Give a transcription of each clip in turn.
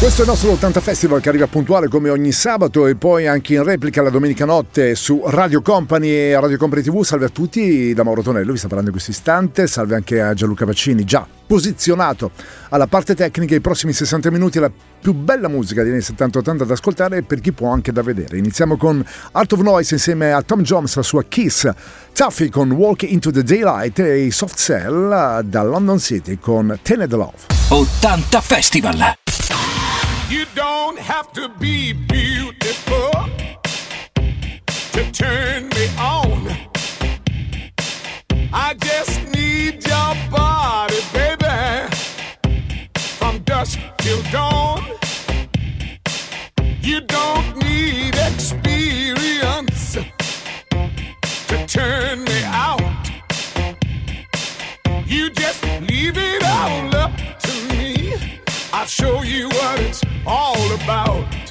Questo è il nostro 80 Festival che arriva puntuale come ogni sabato e poi anche in replica la domenica notte su Radio Company e Radio Company TV. Salve a tutti, da Mauro Tonello, vi sta parlando in questo istante. Salve anche a Gianluca Vaccini, già posizionato alla parte tecnica. I prossimi 60 minuti la più bella musica degli anni 70-80 da ascoltare e per chi può anche da vedere. Iniziamo con Art of Noise insieme a Tom Jones, la sua Kiss, Tuffy con Walk into the Daylight e i Soft Cell da London City con Tened Love. 80 Festival. You don't have to be beautiful to turn me on. I just need your body, baby, from dusk till dawn. You don't need experience to turn me out. You just leave it all. I'll show you what it's all about.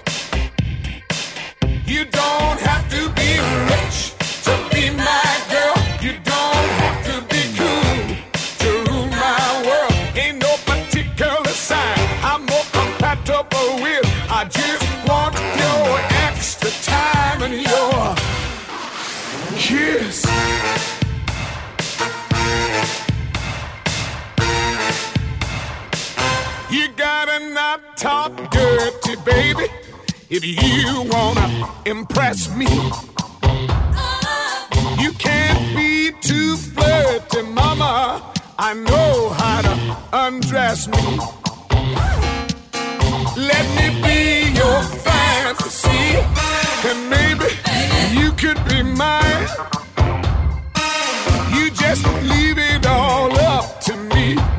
Talk dirty, baby, if you wanna impress me. You can't be too flirty, mama. I know how to undress me. Let me be your fantasy, and maybe you could be mine. You just leave it all up to me.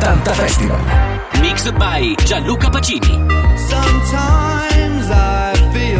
80 Festival. Mixed by Gianluca Pacini. Sometimes I feel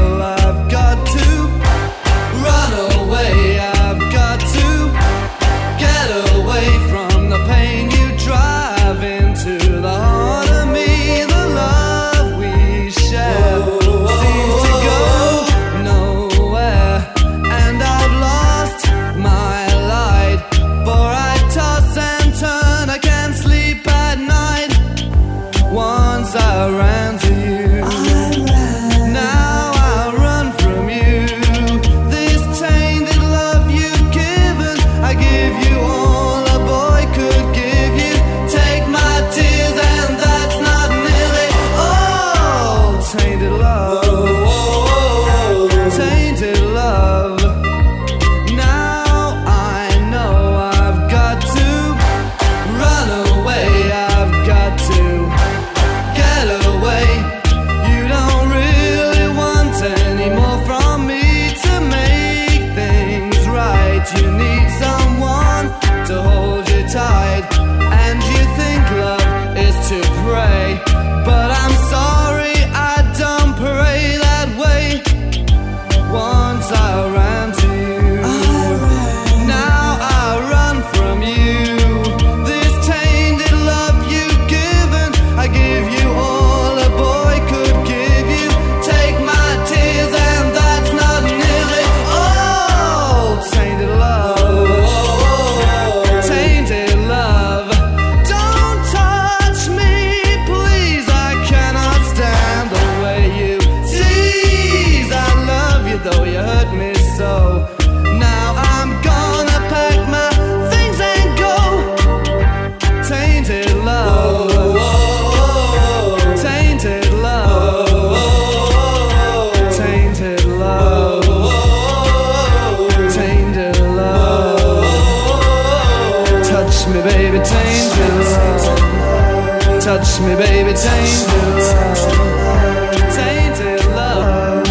me, baby, tainted love. Tainted love.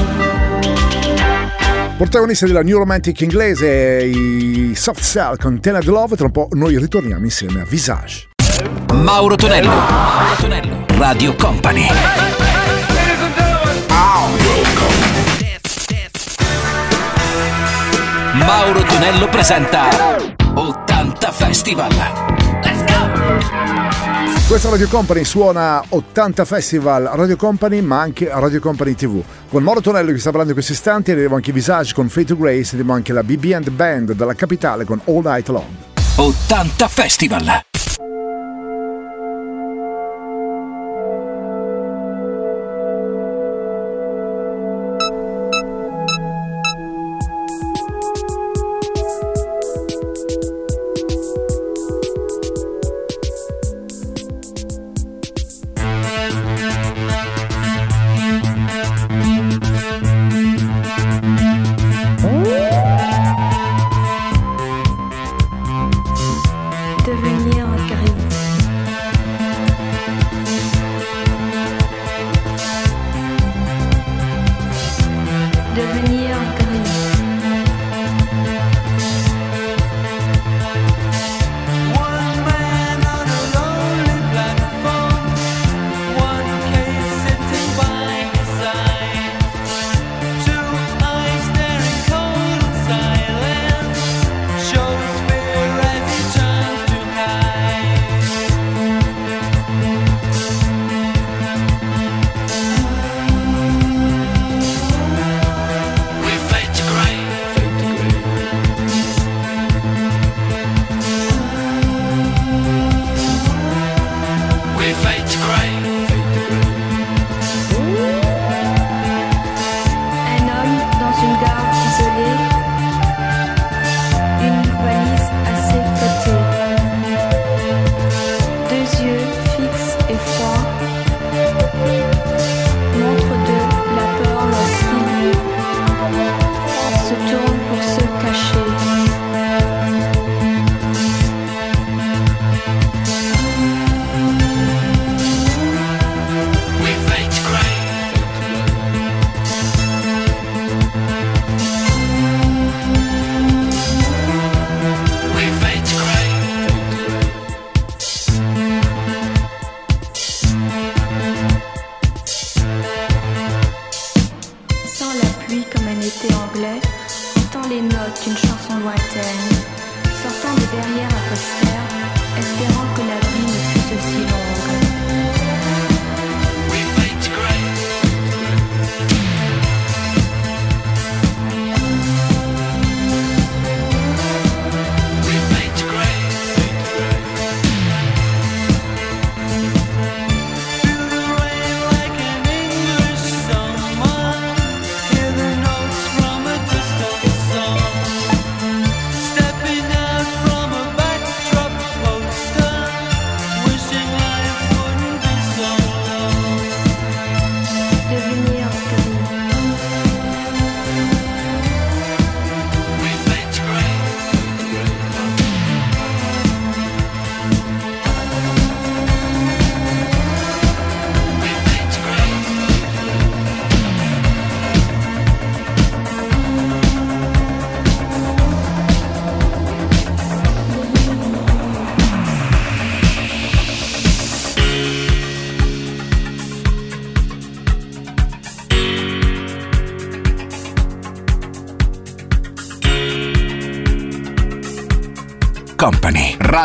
Protagonista della New Romantic inglese, i Soft Cell con Tened Love, tra un po' noi ritorniamo insieme a Visage. Mauro Tonello, Mauro Tonello, Radio Company. Mauro Tonello presenta 80 Festival. Questa Radio Company suona 80 Festival Radio Company ma anche Radio Company TV. Con Moro Tonello che sta parlando in questi istanti arriviamo anche Visage con Fate to Grace, arriviamo anche la BB and Band dalla capitale con All Night Long. 80 Festival!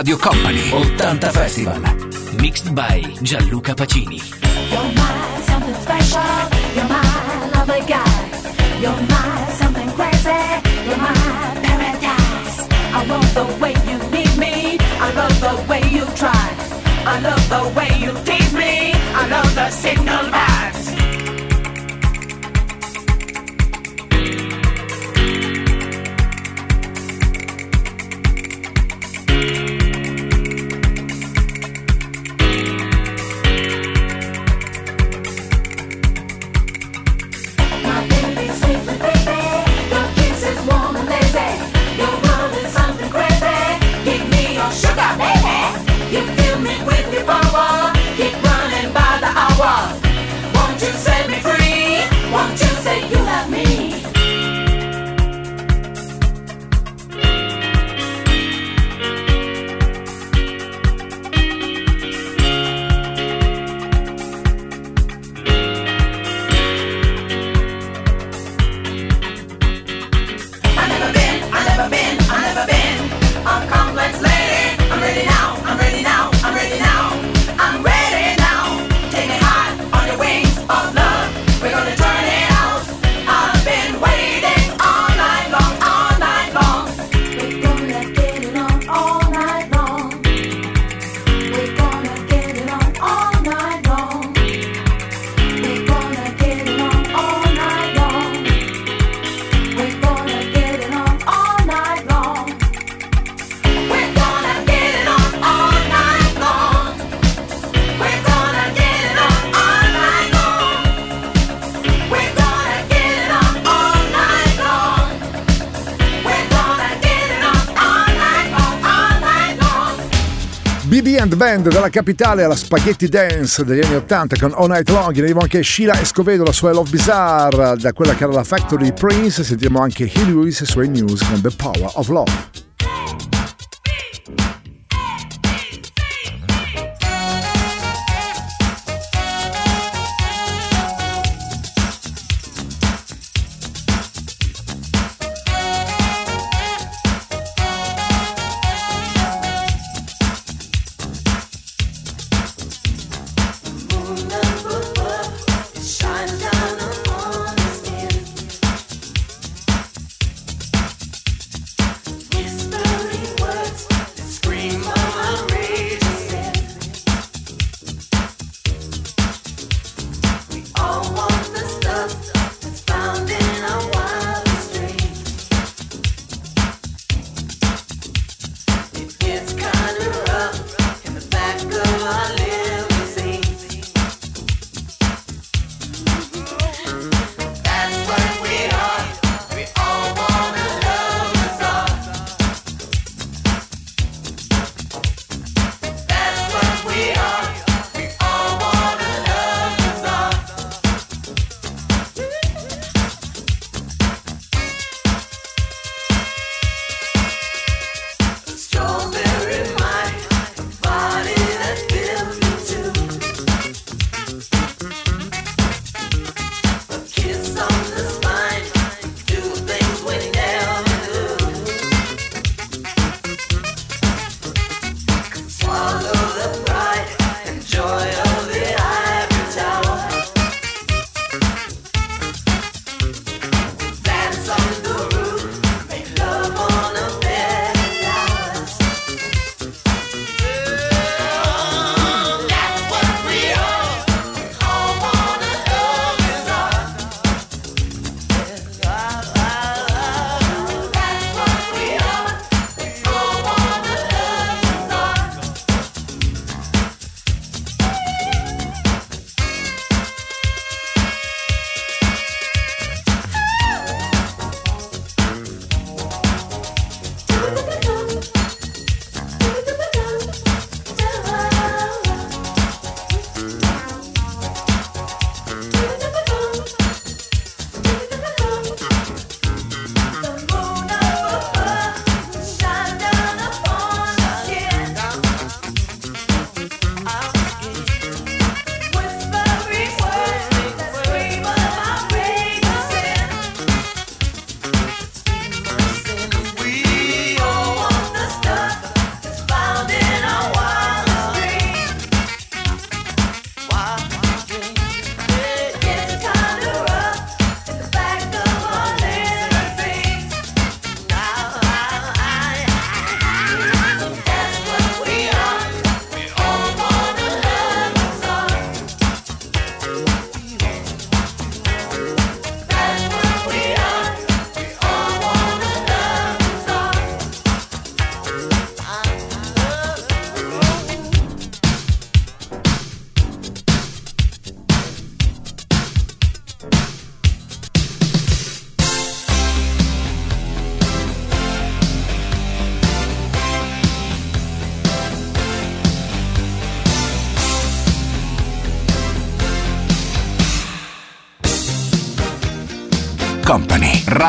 Radio Company. 80 Festival. Mixed by Gianluca Pacini. You're my something special. You're my lovely guy. You're my something crazy. You're my paradise. I love the way you need me. I love the way you try. I love the way you tease me. I love the signal vibes. And Band dalla capitale alla Spaghetti Dance degli anni 80 con All Night Long. In arrivo anche Sheila Escovedo, la sua Love Bizarre, da quella che era la Factory Prince. Sentiamo anche Hilly Lewis e suoi news con The Power of Love.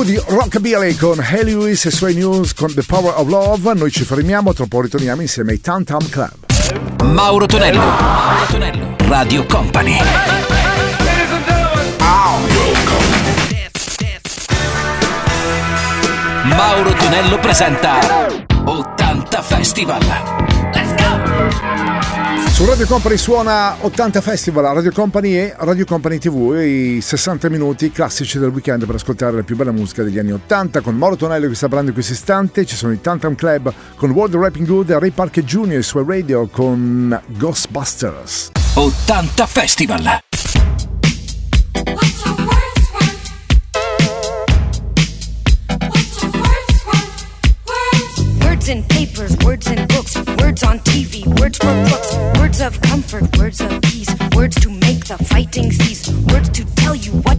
po' di rockabilly con Hey Lewis e Sway News con The Power of Love. Noi ci fermiamo, tra poco ritorniamo insieme ai Tam Tam Club. Mauro Tonello, Mauro Tonello, Radio Company. Mauro Tonello presenta 80 Festival. Let's go! Su Radio Company suona 80 Festival, Radio Company e Radio Company TV, i 60 minuti classici del weekend per ascoltare la più bella musica degli anni 80 con Moro Tonello che sta parlando in questo istante, ci sono i Tantam Club con World Rapping Good, e Ray Parker Jr. su Radio con Ghostbusters. 80 Festival! in papers, words in books, words on TV, words for books, words of comfort, words of peace, words to make the fighting cease, words to tell you what.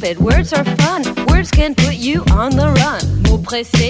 stupid. Words are fun. Words can put you on the run. Pressé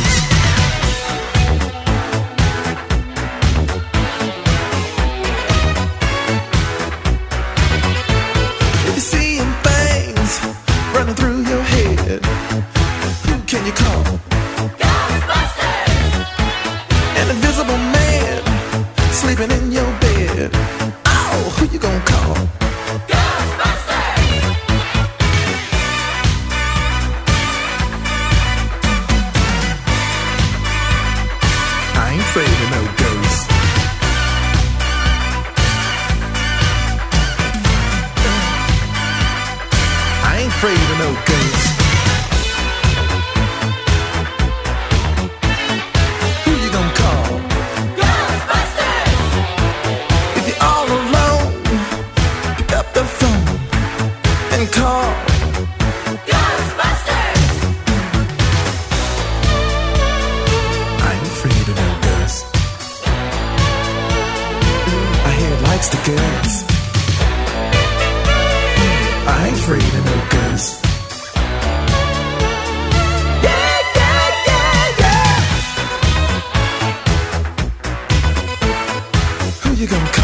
the goods. I ain't afraid of no goods. You gonna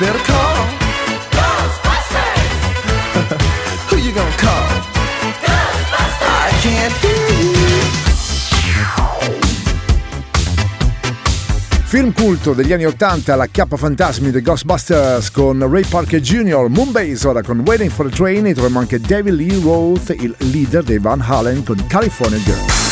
better call Ghostbusters. Who you gonna call? Ghostbusters. I can't hear Film culto degli anni 80, la chiappa Fantasmi The Ghostbusters con Ray Parker Jr., Moonbase ora con Waiting for a Train e troviamo anche David Lee Roth, il leader dei Van Halen con California Girls.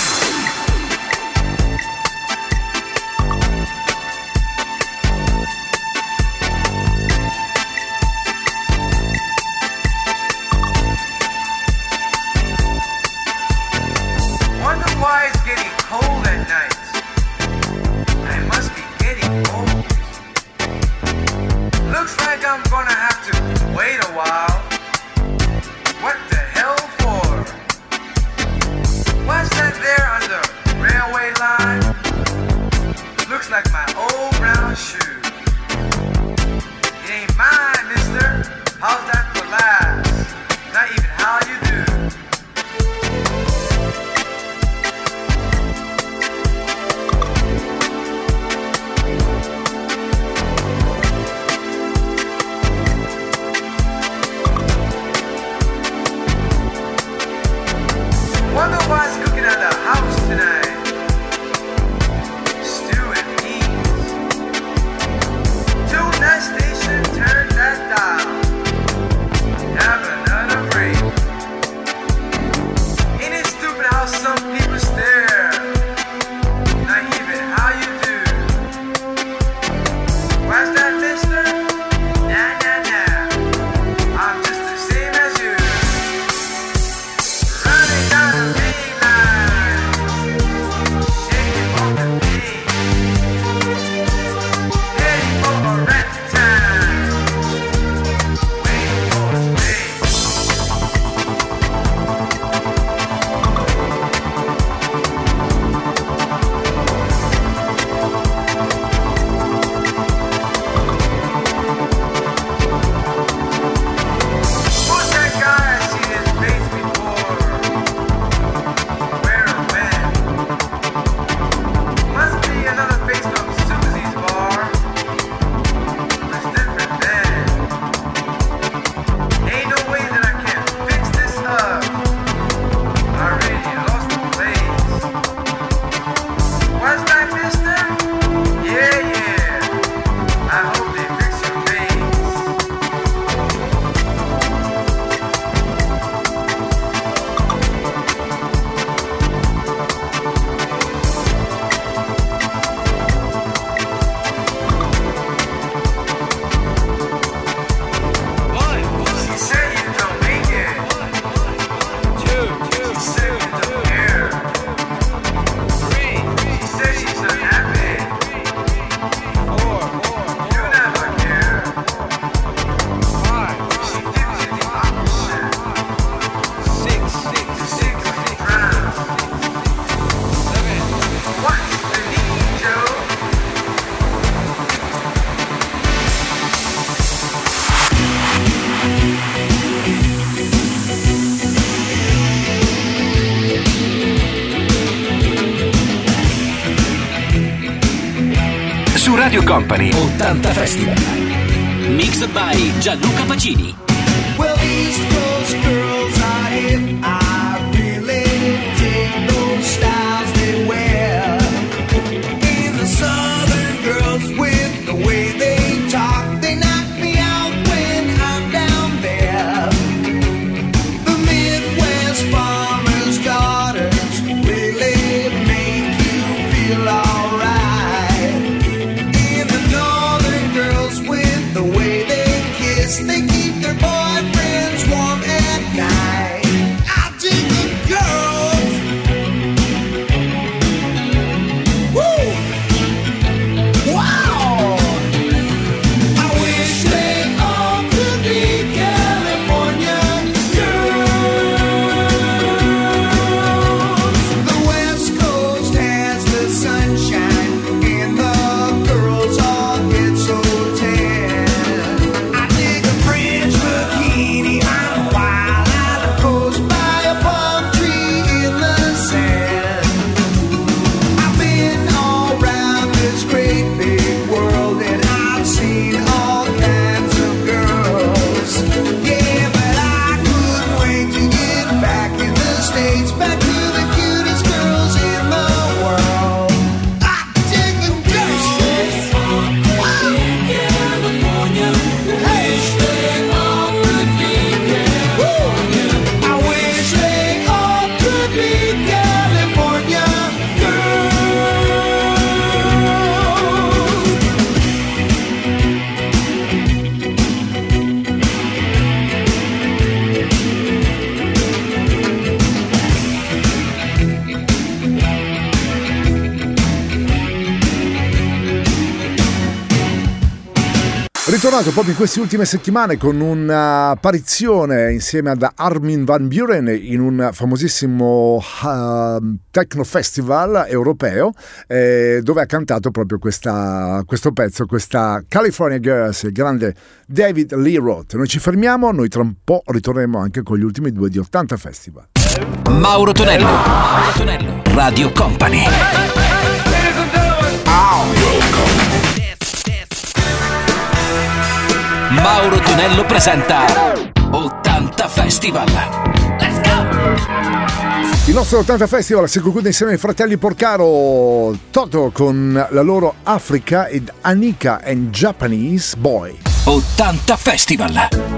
Company 80 Festival. Mixed by Gianluca Pacini. Well, tornato proprio in queste ultime settimane con un'apparizione insieme ad Armin Van Buren in un famosissimo uh, techno festival europeo eh, dove ha cantato proprio questa- questo pezzo, questa California Girls, il grande David Lee Roth. Noi ci fermiamo, noi tra un po' ritorneremo anche con gli ultimi due di 80 Festival. Mauro Tonello. Mauro Tonello. Radio Company. Mauro Tonello presenta 80 Festival. Il nostro 80 Festival si conclude insieme ai fratelli Porcaro Toto con la loro Africa ed Anika and Japanese Boy. 80 Festival.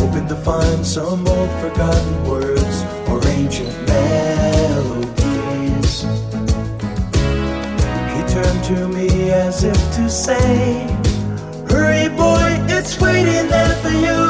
hoping to find some old forgotten words or ancient melodies. He turned to me as if to say, Hurry, boy, it's waiting there for you.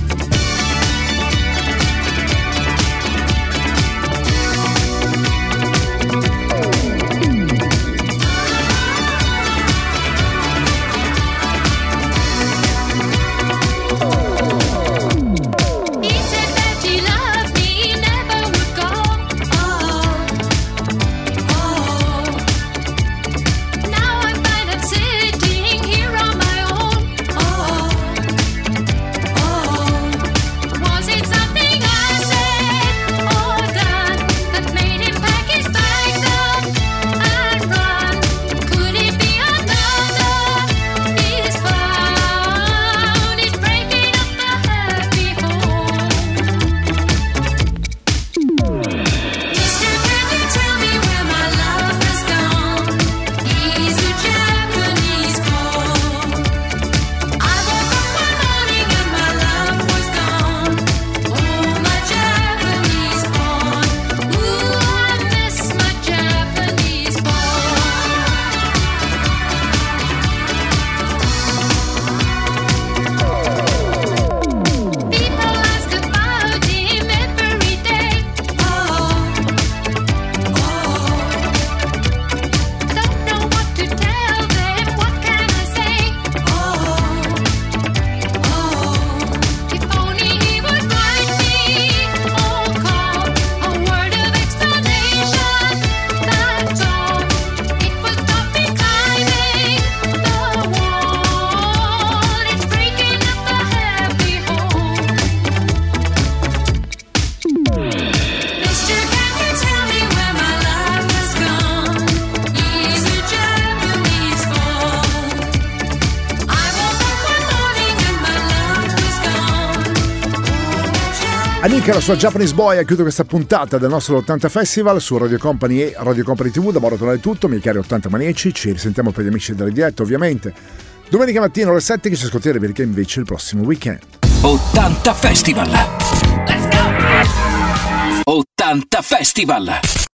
Anika, la sua Japanese Boy, ha chiuso questa puntata del nostro 80 Festival su Radio Company e Radio Company TV. Da Mauro Tonale è tutto, miei cari 80 manieci. Ci risentiamo per gli amici della diretta, ovviamente. Domenica mattina alle 7 che ci ascolterete perché invece il prossimo weekend. 80 Festival. Let's go! 80 Festival.